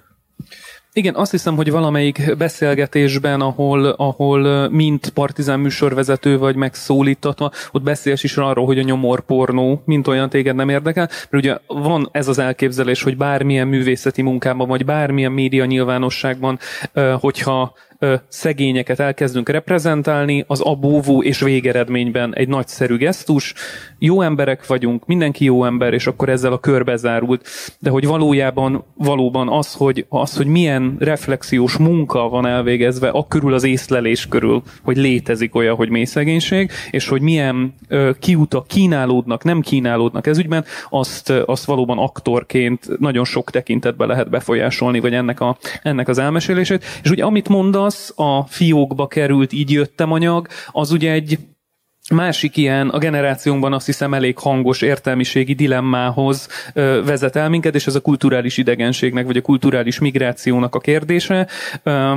Igen, azt hiszem, hogy valamelyik beszélgetésben, ahol, ahol mint partizán műsorvezető vagy megszólítatva, ott beszélsz is arról, hogy a nyomorpornó, mint olyan téged nem érdekel, mert ugye van ez az elképzelés, hogy bármilyen művészeti munkában, vagy bármilyen média nyilvánosságban, hogyha szegényeket elkezdünk reprezentálni, az abóvó és végeredményben egy nagyszerű gesztus. Jó emberek vagyunk, mindenki jó ember, és akkor ezzel a körbe zárult. De hogy valójában valóban az, hogy, az, hogy milyen reflexiós munka van elvégezve, a körül az észlelés körül, hogy létezik olyan, hogy mély szegénység, és hogy milyen ö, kiutak kínálódnak, nem kínálódnak ez ügyben, azt, azt valóban aktorként nagyon sok tekintetben lehet befolyásolni, vagy ennek, a, ennek az elmesélését. És ugye amit mondasz, válasz, a fiókba került, így jöttem anyag, az ugye egy másik ilyen, a generációnkban azt hiszem elég hangos értelmiségi dilemmához ö, vezet el minket, és ez a kulturális idegenségnek, vagy a kulturális migrációnak a kérdése. Ö,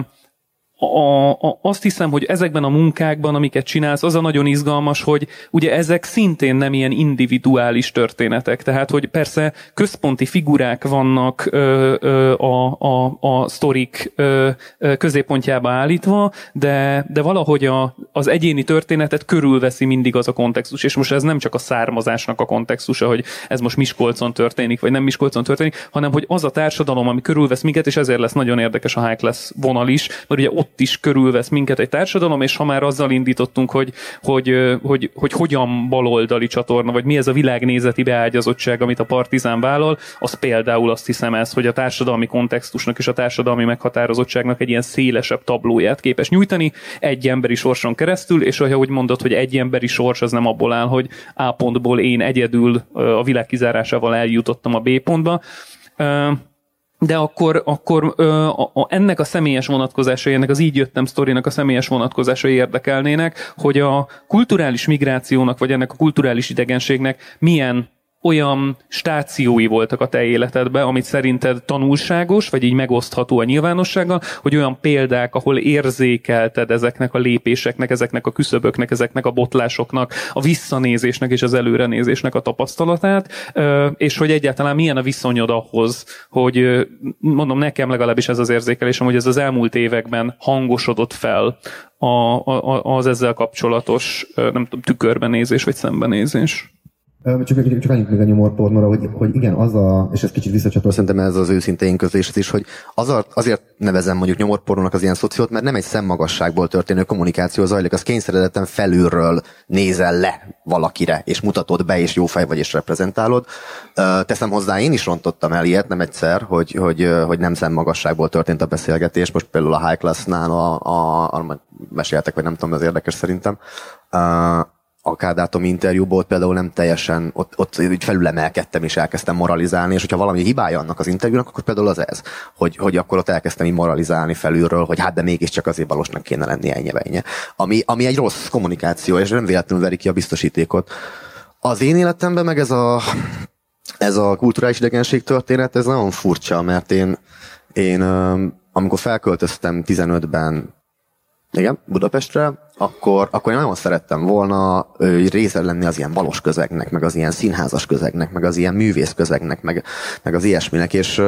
a, a, azt hiszem, hogy ezekben a munkákban, amiket csinálsz, az a nagyon izgalmas, hogy ugye ezek szintén nem ilyen individuális történetek. Tehát, hogy persze központi figurák vannak ö, ö, a, a, a sztorik ö, ö, középpontjába állítva, de, de valahogy a, az egyéni történetet körülveszi mindig az a kontextus. És most ez nem csak a származásnak a kontextusa, hogy ez most Miskolcon történik, vagy nem Miskolcon történik, hanem hogy az a társadalom, ami körülvesz minket, és ezért lesz nagyon érdekes a high class vonal is, mert ugye ott ott is körülvesz minket egy társadalom, és ha már azzal indítottunk, hogy, hogy, hogy, hogy hogyan baloldali csatorna, vagy mi ez a világnézeti beágyazottság, amit a partizán vállal, az például azt hiszem ez, hogy a társadalmi kontextusnak és a társadalmi meghatározottságnak egy ilyen szélesebb tablóját képes nyújtani egy emberi sorson keresztül, és ahogy mondod, hogy egy emberi sors az nem abból áll, hogy A pontból én egyedül a világ kizárásával eljutottam a B pontba, de akkor, akkor ö, a, a, ennek a személyes vonatkozásai, ennek az így jöttem sztorinak a személyes vonatkozásai érdekelnének, hogy a kulturális migrációnak, vagy ennek a kulturális idegenségnek milyen olyan stációi voltak a te életedben, amit szerinted tanulságos, vagy így megosztható a nyilvánossággal, hogy olyan példák, ahol érzékelted ezeknek a lépéseknek, ezeknek a küszöböknek, ezeknek a botlásoknak, a visszanézésnek és az előrenézésnek a tapasztalatát, és hogy egyáltalán milyen a viszonyod ahhoz, hogy mondom, nekem legalábbis ez az érzékelésem, hogy ez az elmúlt években hangosodott fel a, a, az ezzel kapcsolatos, nem tudom, tükörbenézés vagy szembenézés. Csak, csak, csak annyit még a nyomorpornóra, hogy, hogy igen, az a, és ez kicsit visszacsatol szerintem ez az őszinte én is, hogy azért, azért nevezem mondjuk nyomorpornónak az ilyen szociót, mert nem egy szemmagasságból történő kommunikáció zajlik, az kényszeredetten felülről nézel le valakire, és mutatod be, és jó fej vagy, és reprezentálod. Teszem hozzá, én is rontottam el ilyet, nem egyszer, hogy, hogy, hogy nem szemmagasságból történt a beszélgetés. Most például a High Class-nál, a, a, a, meséltek, vagy nem tudom, az érdekes szerintem a Kádátom interjúból például nem teljesen, ott, ott így felülemelkedtem és elkezdtem moralizálni, és hogyha valami hibája annak az interjúnak, akkor például az ez, hogy, hogy akkor ott elkezdtem így moralizálni felülről, hogy hát de mégiscsak azért valósnak kéne lenni ennyi ennyi. Ami, ami egy rossz kommunikáció, és nem véletlenül veri ki a biztosítékot. Az én életemben meg ez a, ez a kulturális idegenség történet, ez nagyon furcsa, mert én, én amikor felköltöztem 15-ben igen, Budapestre, akkor, akkor én nagyon szerettem volna része lenni az ilyen valós közegnek, meg az ilyen színházas közegnek, meg az ilyen művész közegnek, meg, meg az ilyesminek, és,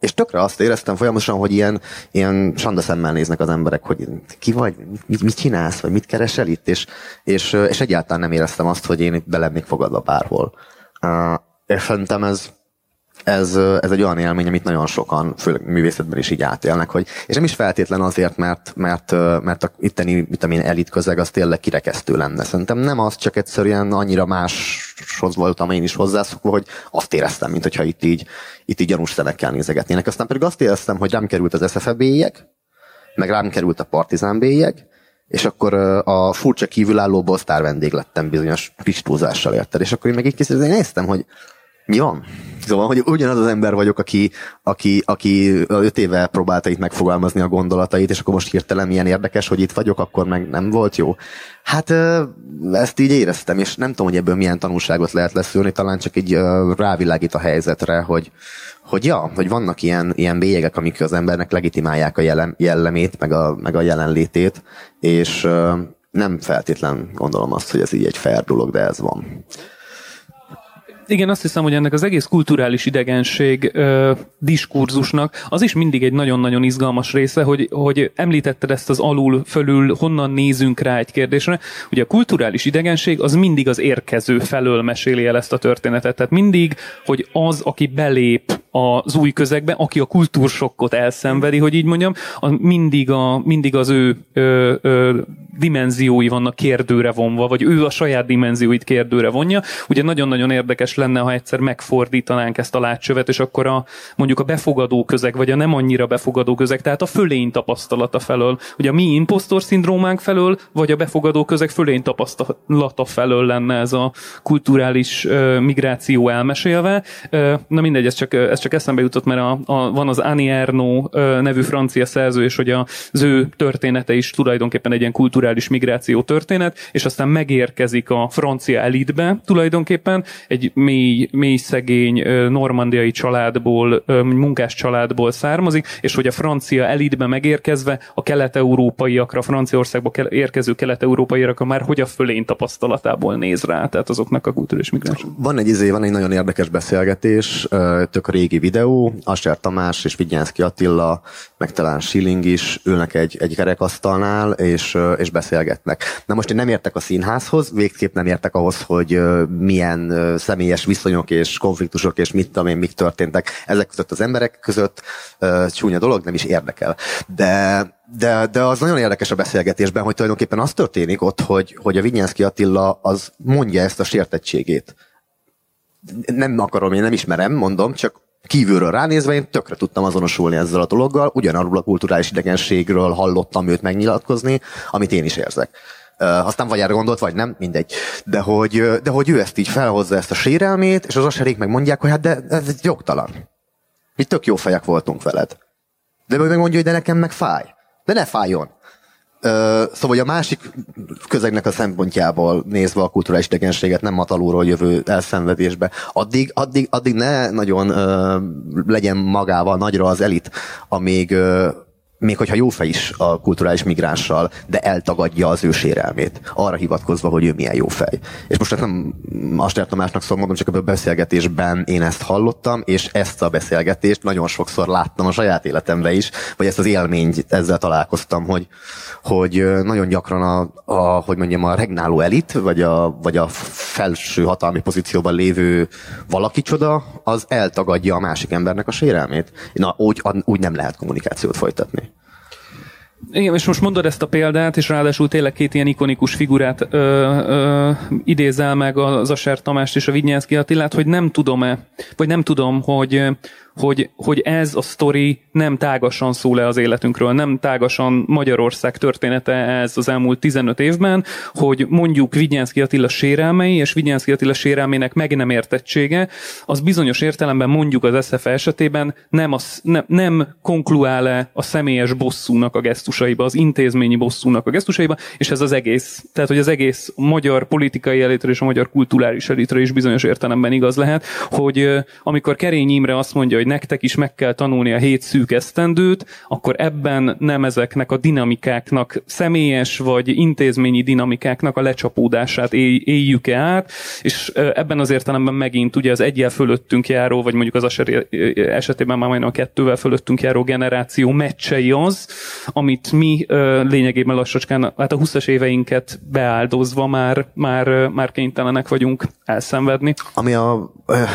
és tökre azt éreztem folyamatosan, hogy ilyen, ilyen sanda szemmel néznek az emberek, hogy ki vagy, mit, mit csinálsz, vagy mit keresel itt, és, és, és egyáltalán nem éreztem azt, hogy én itt be lennék fogadva bárhol. És szerintem ez, ez, ez egy olyan élmény, amit nagyon sokan, főleg művészetben is így átélnek, hogy, és nem is feltétlen azért, mert, mert, mert a itteni vitamin elit közeg az tényleg kirekesztő lenne. Szerintem nem az, csak egyszerűen annyira máshoz voltam én is hozzászokva, hogy azt éreztem, mint hogyha itt így, itt így gyanús szemekkel nézegetnének. Aztán pedig azt éreztem, hogy rám került az SFB bélyeg, meg rám került a Partizán bélyeg, és akkor a furcsa kívülállóból sztár vendég lettem bizonyos pistúzással érted. És akkor én meg így készítettem, néztem, hogy mi van? Szóval, hogy ugyanaz az ember vagyok, aki, aki, aki öt éve próbálta itt megfogalmazni a gondolatait, és akkor most hirtelen milyen érdekes, hogy itt vagyok, akkor meg nem volt jó. Hát ezt így éreztem, és nem tudom, hogy ebből milyen tanulságot lehet leszűrni, talán csak így rávilágít a helyzetre, hogy, hogy ja, hogy vannak ilyen, ilyen bélyegek, amik az embernek legitimálják a jellem, jellemét, meg a, meg a jelenlétét, és nem feltétlen gondolom azt, hogy ez így egy fair dolog, de ez van igen, azt hiszem, hogy ennek az egész kulturális idegenség ö, diskurzusnak az is mindig egy nagyon-nagyon izgalmas része, hogy, hogy említetted ezt az alul-fölül, honnan nézünk rá egy kérdésre. Ugye a kulturális idegenség az mindig az érkező felől meséli el ezt a történetet. Tehát mindig, hogy az, aki belép az új közegbe, aki a kultúrsokkot elszenvedi, hogy így mondjam, az mindig, a, mindig az ő ö, ö, dimenziói vannak kérdőre vonva, vagy ő a saját dimenzióit kérdőre vonja. Ugye nagyon-nagyon érdekes lenne, ha egyszer megfordítanánk ezt a látcsövet, és akkor a, mondjuk a befogadó közeg, vagy a nem annyira befogadó közeg, tehát a fölény tapasztalata felől, ugye a mi impostor szindrómánk felől, vagy a befogadó közeg fölény tapasztalata felől lenne ez a kulturális uh, migráció elmesélve. Uh, na mindegy, ez csak, ez csak eszembe jutott, mert a, a, van az Annie Ernaux nevű francia szerző, és hogy az ő története is tulajdonképpen egy ilyen kulturális migráció történet, és aztán megérkezik a francia elitbe tulajdonképpen, egy mély, mély szegény normandiai családból, munkás családból származik, és hogy a francia elitbe megérkezve a kelet-európaiakra, Franciaországba érkező kelet-európaiakra már hogy a fölény tapasztalatából néz rá, tehát azoknak a kulturális migráns. Van egy izé, van egy nagyon érdekes beszélgetés, tök a régi videó, Asser Tamás és Vigyánszki Attila, meg talán Schilling is ülnek egy, egy kerekasztalnál, és, és beszélgetnek. Na most én nem értek a színházhoz, végképp nem értek ahhoz, hogy milyen személyes viszonyok és konfliktusok és mit tudom én, mik történtek ezek között az emberek között. Csúnya dolog, nem is érdekel. De de, de az nagyon érdekes a beszélgetésben, hogy tulajdonképpen az történik ott, hogy, hogy a Vinyánszki Attila az mondja ezt a sértettségét. Nem akarom, én nem ismerem, mondom, csak kívülről ránézve én tökre tudtam azonosulni ezzel a dologgal, ugyanarról a kulturális idegenségről hallottam őt megnyilatkozni, amit én is érzek. Uh, aztán vagy erre gondolt, vagy nem, mindegy. De hogy, de hogy ő ezt így felhozza ezt a sérelmét, és az aserék meg mondják, hogy hát de ez jogtalan. Mi tök jó fejek voltunk veled. De meg mondja, hogy de nekem meg fáj. De ne fájjon. Szóval, a másik közegnek a szempontjából nézve a kulturális idegenséget nem matalúról jövő elszenvedésbe, addig, addig, addig ne nagyon uh, legyen magával nagyra az elit, amíg, uh, még hogyha jó fej is a kulturális migránssal, de eltagadja az ő sérelmét, arra hivatkozva, hogy ő milyen jó fej. És most ezt nem Aster Tamásnak szól, mondom, csak a beszélgetésben én ezt hallottam, és ezt a beszélgetést nagyon sokszor láttam a saját életemben is, vagy ezt az élményt ezzel találkoztam, hogy, hogy nagyon gyakran a, a, hogy mondjam, a regnáló elit, vagy a, vagy a felső hatalmi pozícióban lévő valaki csoda, az eltagadja a másik embernek a sérelmét. Na, úgy, úgy nem lehet kommunikációt folytatni. Igen, és most mondod ezt a példát, és ráadásul tényleg két ilyen ikonikus figurát ö, ö, idézel meg az Aser Tamást és a Vignyánszki Attilát, hogy nem tudom-e, vagy nem tudom, hogy hogy, hogy ez a sztori nem tágasan szól le az életünkről, nem tágasan Magyarország története ez az elmúlt 15 évben, hogy mondjuk Vigyánszki Attila sérelmei és Vigyánszki Attila sérelmének meg nem értettsége, az bizonyos értelemben mondjuk az SZF esetében nem, az, ne, nem konkluál-e a személyes bosszúnak a gesztusaiba, az intézményi bosszúnak a gesztusaiba, és ez az egész. Tehát, hogy az egész magyar politikai elitre és a magyar kulturális elitre is bizonyos értelemben igaz lehet, hogy amikor Kerény Imre azt mondja, hogy nektek is meg kell tanulni a hét szűk esztendőt, akkor ebben nem ezeknek a dinamikáknak, személyes vagy intézményi dinamikáknak a lecsapódását éljük-e át, és ebben az értelemben megint ugye az egyel fölöttünk járó, vagy mondjuk az esetében már majdnem a kettővel fölöttünk járó generáció meccsei az, amit mi lényegében lassacskán, hát a 20-as éveinket beáldozva már, már, már kénytelenek vagyunk elszenvedni. Ami a,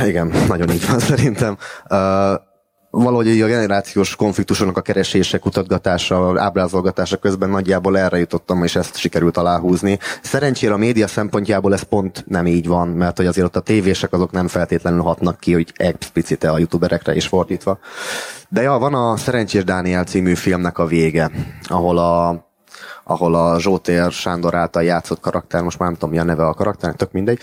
igen, nagyon így van szerintem valahogy a generációs konfliktusoknak a keresése, kutatgatása, ábrázolgatása közben nagyjából erre jutottam, és ezt sikerült aláhúzni. Szerencsére a média szempontjából ez pont nem így van, mert hogy azért ott a tévések azok nem feltétlenül hatnak ki, hogy explicite a youtuberekre is fordítva. De ja, van a Szerencsés Dániel című filmnek a vége, ahol a ahol a Zsótér Sándor által játszott karakter, most már nem tudom mi a neve a karakternek, tök mindegy,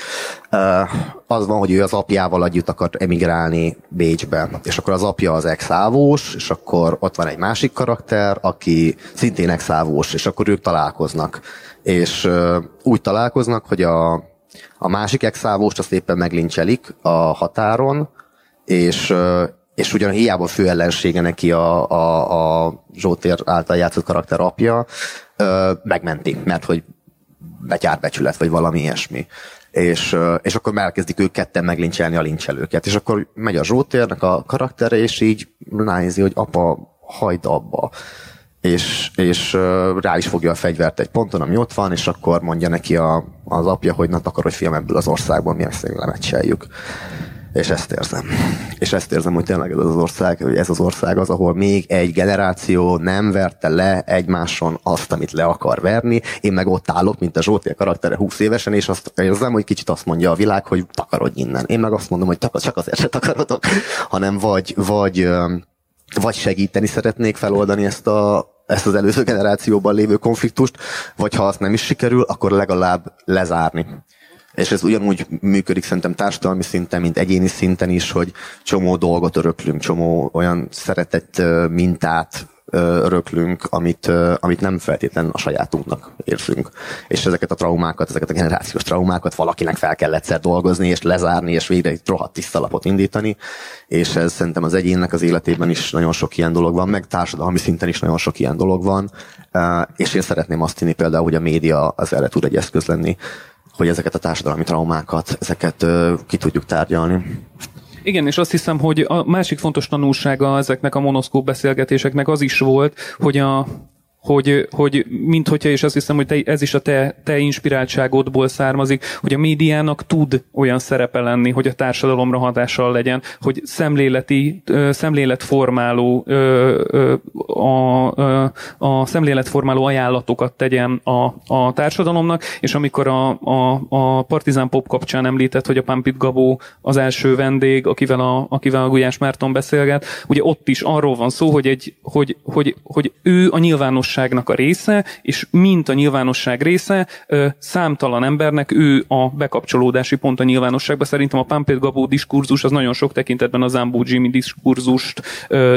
az van, hogy ő az apjával együtt akar emigrálni Bécsbe, és akkor az apja az exávós, és akkor ott van egy másik karakter, aki szintén exávós, és akkor ők találkoznak. És úgy találkoznak, hogy a, a másik exávóst azt éppen meglincselik a határon, és és ugyan hiába fő ellensége neki a, a, a Zsótér által játszott karakter apja, ö, megmenti, mert hogy betyárbecsület, vagy valami ilyesmi. És, és akkor elkezdik ők ketten meglincselni a lincselőket. És akkor megy a Zsótérnek a karaktere, és így ránézi, hogy apa, hagyd abba. És, és rá is fogja a fegyvert egy ponton, ami ott van, és akkor mondja neki a, az apja, hogy na hogy fiam ebből az országból, mi ezt lemecseljük. És ezt érzem. És ezt érzem, hogy tényleg ez az ország, hogy ez az ország az, ahol még egy generáció nem verte le egymáson azt, amit le akar verni. Én meg ott állok, mint a Zsóti a karaktere 20 évesen, és azt érzem, hogy kicsit azt mondja a világ, hogy takarodj innen. Én meg azt mondom, hogy csak azért se takarodok, hanem vagy, vagy, vagy segíteni szeretnék feloldani ezt a, ezt az előző generációban lévő konfliktust, vagy ha azt nem is sikerül, akkor legalább lezárni és ez ugyanúgy működik szerintem társadalmi szinten, mint egyéni szinten is, hogy csomó dolgot öröklünk, csomó olyan szeretett mintát öröklünk, amit, amit nem feltétlenül a sajátunknak érzünk. És ezeket a traumákat, ezeket a generációs traumákat valakinek fel kell egyszer dolgozni, és lezárni, és végre egy rohadt tiszta indítani. És ez szerintem az egyénnek az életében is nagyon sok ilyen dolog van, meg társadalmi szinten is nagyon sok ilyen dolog van. És én szeretném azt hinni például, hogy a média az erre tud egy eszköz lenni, hogy ezeket a társadalmi traumákat, ezeket ki tudjuk tárgyalni. Igen, és azt hiszem, hogy a másik fontos tanulsága ezeknek a monoszkóp beszélgetéseknek az is volt, hogy a hogy, hogy mint hogyha, és azt hiszem, hogy te, ez is a te, te inspiráltságodból származik, hogy a médiának tud olyan szerepe lenni, hogy a társadalomra hatással legyen, hogy szemléleti, szemléletformáló a, a szemléletformáló ajánlatokat tegyen a, a társadalomnak, és amikor a, a, a Partizán Pop kapcsán említett, hogy a Pampit Gabó az első vendég, akivel a, akivel a Gulyás Márton beszélget, ugye ott is arról van szó, hogy, egy, hogy, hogy, hogy ő a nyilvános nyilvánosságnak a része, és mint a nyilvánosság része, számtalan embernek ő a bekapcsolódási pont a nyilvánosságba. Szerintem a Pampét Gabó diskurzus az nagyon sok tekintetben az Zambó Jimmy diskurzust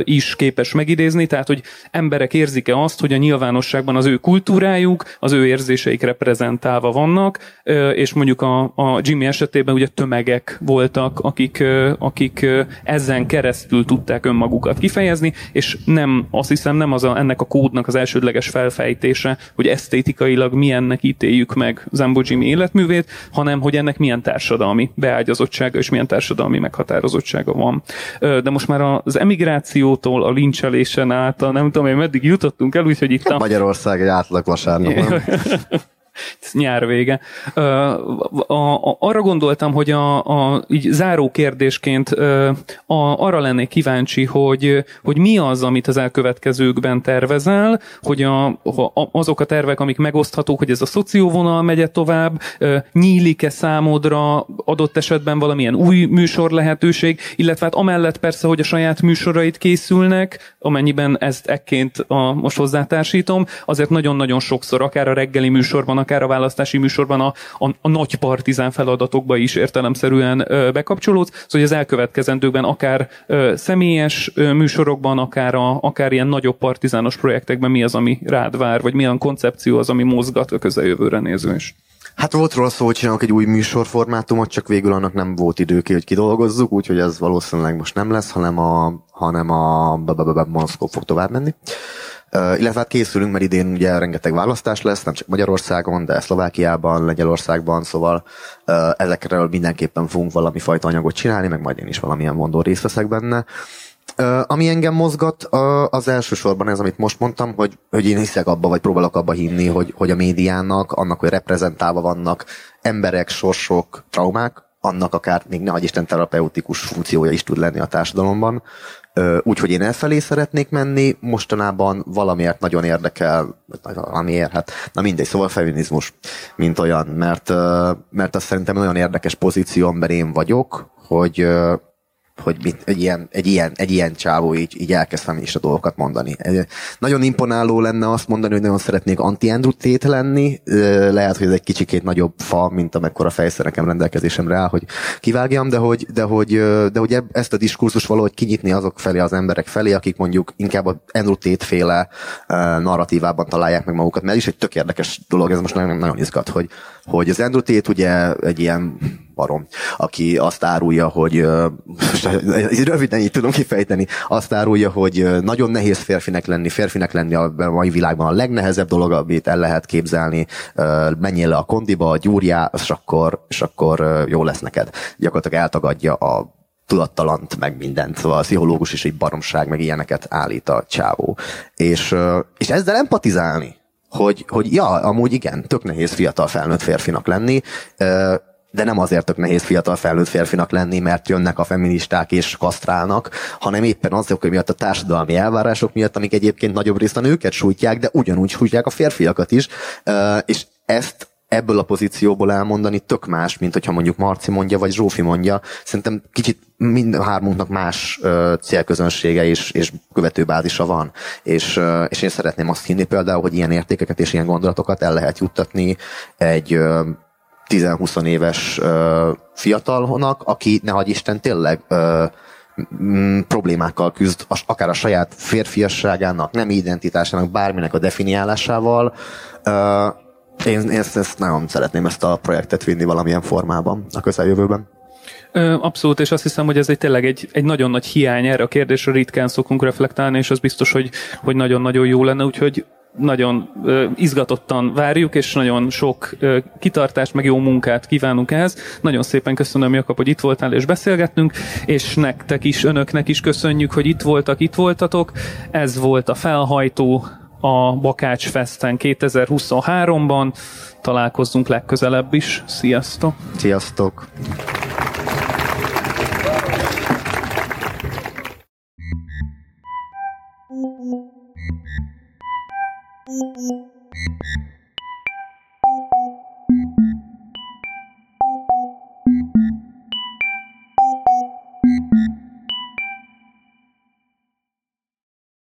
is képes megidézni, tehát hogy emberek érzik-e azt, hogy a nyilvánosságban az ő kultúrájuk, az ő érzéseik reprezentálva vannak, és mondjuk a, a Jimmy esetében ugye tömegek voltak, akik, akik ezen keresztül tudták önmagukat kifejezni, és nem, azt hiszem nem az a, ennek a kódnak az elsődleges felfejtése, hogy esztétikailag milyennek ítéljük meg Zambo Jimmy életművét, hanem hogy ennek milyen társadalmi beágyazottsága és milyen társadalmi meghatározottsága van. De most már az emigrációtól a lincselésen át, a nem tudom, hogy meddig jutottunk el, úgyhogy itt a... Magyarország egy átlag vasárnap, nyár vége. A, a, arra gondoltam, hogy a, a így záró kérdésként a, arra lennék kíváncsi, hogy, hogy mi az, amit az elkövetkezőkben tervezel, hogy a, a, azok a tervek, amik megoszthatók, hogy ez a szocióvonal megye tovább, nyílik-e számodra adott esetben valamilyen új műsor lehetőség, illetve hát amellett persze, hogy a saját műsorait készülnek, amennyiben ezt ekként a, most hozzátársítom, azért nagyon-nagyon sokszor, akár a reggeli műsorban, akár a választási műsorban a, a, a nagy partizán feladatokba is értelemszerűen ö, bekapcsolódsz, szóval hogy az elkövetkezendőkben akár ö, személyes ö, műsorokban, akár, a, akár ilyen nagyobb partizános projektekben mi az, ami rád vár, vagy milyen koncepció az, ami mozgat a közeljövőre néző is. Hát volt róla szó, hogy csinálok egy új műsorformátumot, csak végül annak nem volt idő hogy kidolgozzuk, úgyhogy ez valószínűleg most nem lesz, hanem a, hanem a Moszkó fog tovább menni. Illetve hát készülünk, mert idén ugye rengeteg választás lesz, nem csak Magyarországon, de Szlovákiában, Lengyelországban, szóval ezekről mindenképpen fogunk valami fajta anyagot csinálni, meg majd én is valamilyen mondó részt veszek benne. Ami engem mozgat, az elsősorban ez, amit most mondtam, hogy, hogy én hiszek abba, vagy próbálok abba hinni, hogy, hogy a médiának, annak, hogy reprezentálva vannak emberek, sorsok, traumák, annak akár még ne Isten terapeutikus funkciója is tud lenni a társadalomban, Úgyhogy én elfelé szeretnék menni, mostanában valamiért nagyon érdekel, valamiért, hát na mindegy, szóval feminizmus, mint olyan, mert, mert azt szerintem nagyon érdekes pozíció, amiben én vagyok, hogy, hogy mit, egy, ilyen, egy, ilyen, egy ilyen csávó így, így elkezd feminista dolgokat mondani. Nagyon imponáló lenne azt mondani, hogy nagyon szeretnék anti tét lenni, lehet, hogy ez egy kicsikét nagyobb fa, mint amekkora fejszer nekem rendelkezésemre áll, hogy kivágjam, de hogy, de hogy, de hogy ezt a diskurzus valahogy kinyitni azok felé, az emberek felé, akik mondjuk inkább a Andrew Tate féle narratívában találják meg magukat, mert is egy tök érdekes dolog, ez most nagyon, nagyon izgat, hogy, hogy az Andrew Tate ugye egy ilyen barom, aki azt árulja, hogy röviden így tudom kifejteni, azt árulja, hogy nagyon nehéz férfinek lenni, férfinek lenni a mai világban a legnehezebb dolog, amit el lehet képzelni, menjél le a kondiba, gyúrjá, és akkor, és akkor jó lesz neked. Gyakorlatilag eltagadja a tudattalant, meg mindent. Szóval a pszichológus is egy baromság, meg ilyeneket állít a csávó. És, és ezzel empatizálni, hogy, hogy ja, amúgy igen, tök nehéz fiatal felnőtt férfinak lenni, de nem azért tök nehéz fiatal felnőtt férfinak lenni, mert jönnek a feministák és kasztrálnak, hanem éppen azok miatt a társadalmi elvárások miatt, amik egyébként nagyobb részt a nőket sújtják, de ugyanúgy sújtják a férfiakat is, és ezt ebből a pozícióból elmondani tök más, mint hogyha mondjuk Marci mondja, vagy Zsófi mondja. Szerintem kicsit mind a hármunknak más uh, célközönsége és, és követőbázisa van. És, uh, és én szeretném azt hinni például, hogy ilyen értékeket és ilyen gondolatokat el lehet juttatni egy uh, 10-20 éves uh, fiatalnak, aki, ne hagy Isten, tényleg m- problémákkal küzd, akár a saját férfiasságának, nem identitásának, bárminek a definiálásával. Uh, én, én ezt, ezt nagyon szeretném ezt a projektet vinni valamilyen formában a közeljövőben. Abszolút, és azt hiszem, hogy ez egy tényleg egy, egy nagyon nagy hiány erre a kérdésre ritkán szokunk reflektálni, és az biztos, hogy, hogy nagyon-nagyon jó lenne, úgyhogy nagyon izgatottan várjuk, és nagyon sok kitartást, meg jó munkát kívánunk ehhez. Nagyon szépen köszönöm, Jakab, hogy itt voltál és beszélgettünk, és nektek is, önöknek is köszönjük, hogy itt voltak, itt voltatok. Ez volt a felhajtó a Bakács Festen 2023-ban. Találkozzunk legközelebb is. Sziasztok! Sziasztok!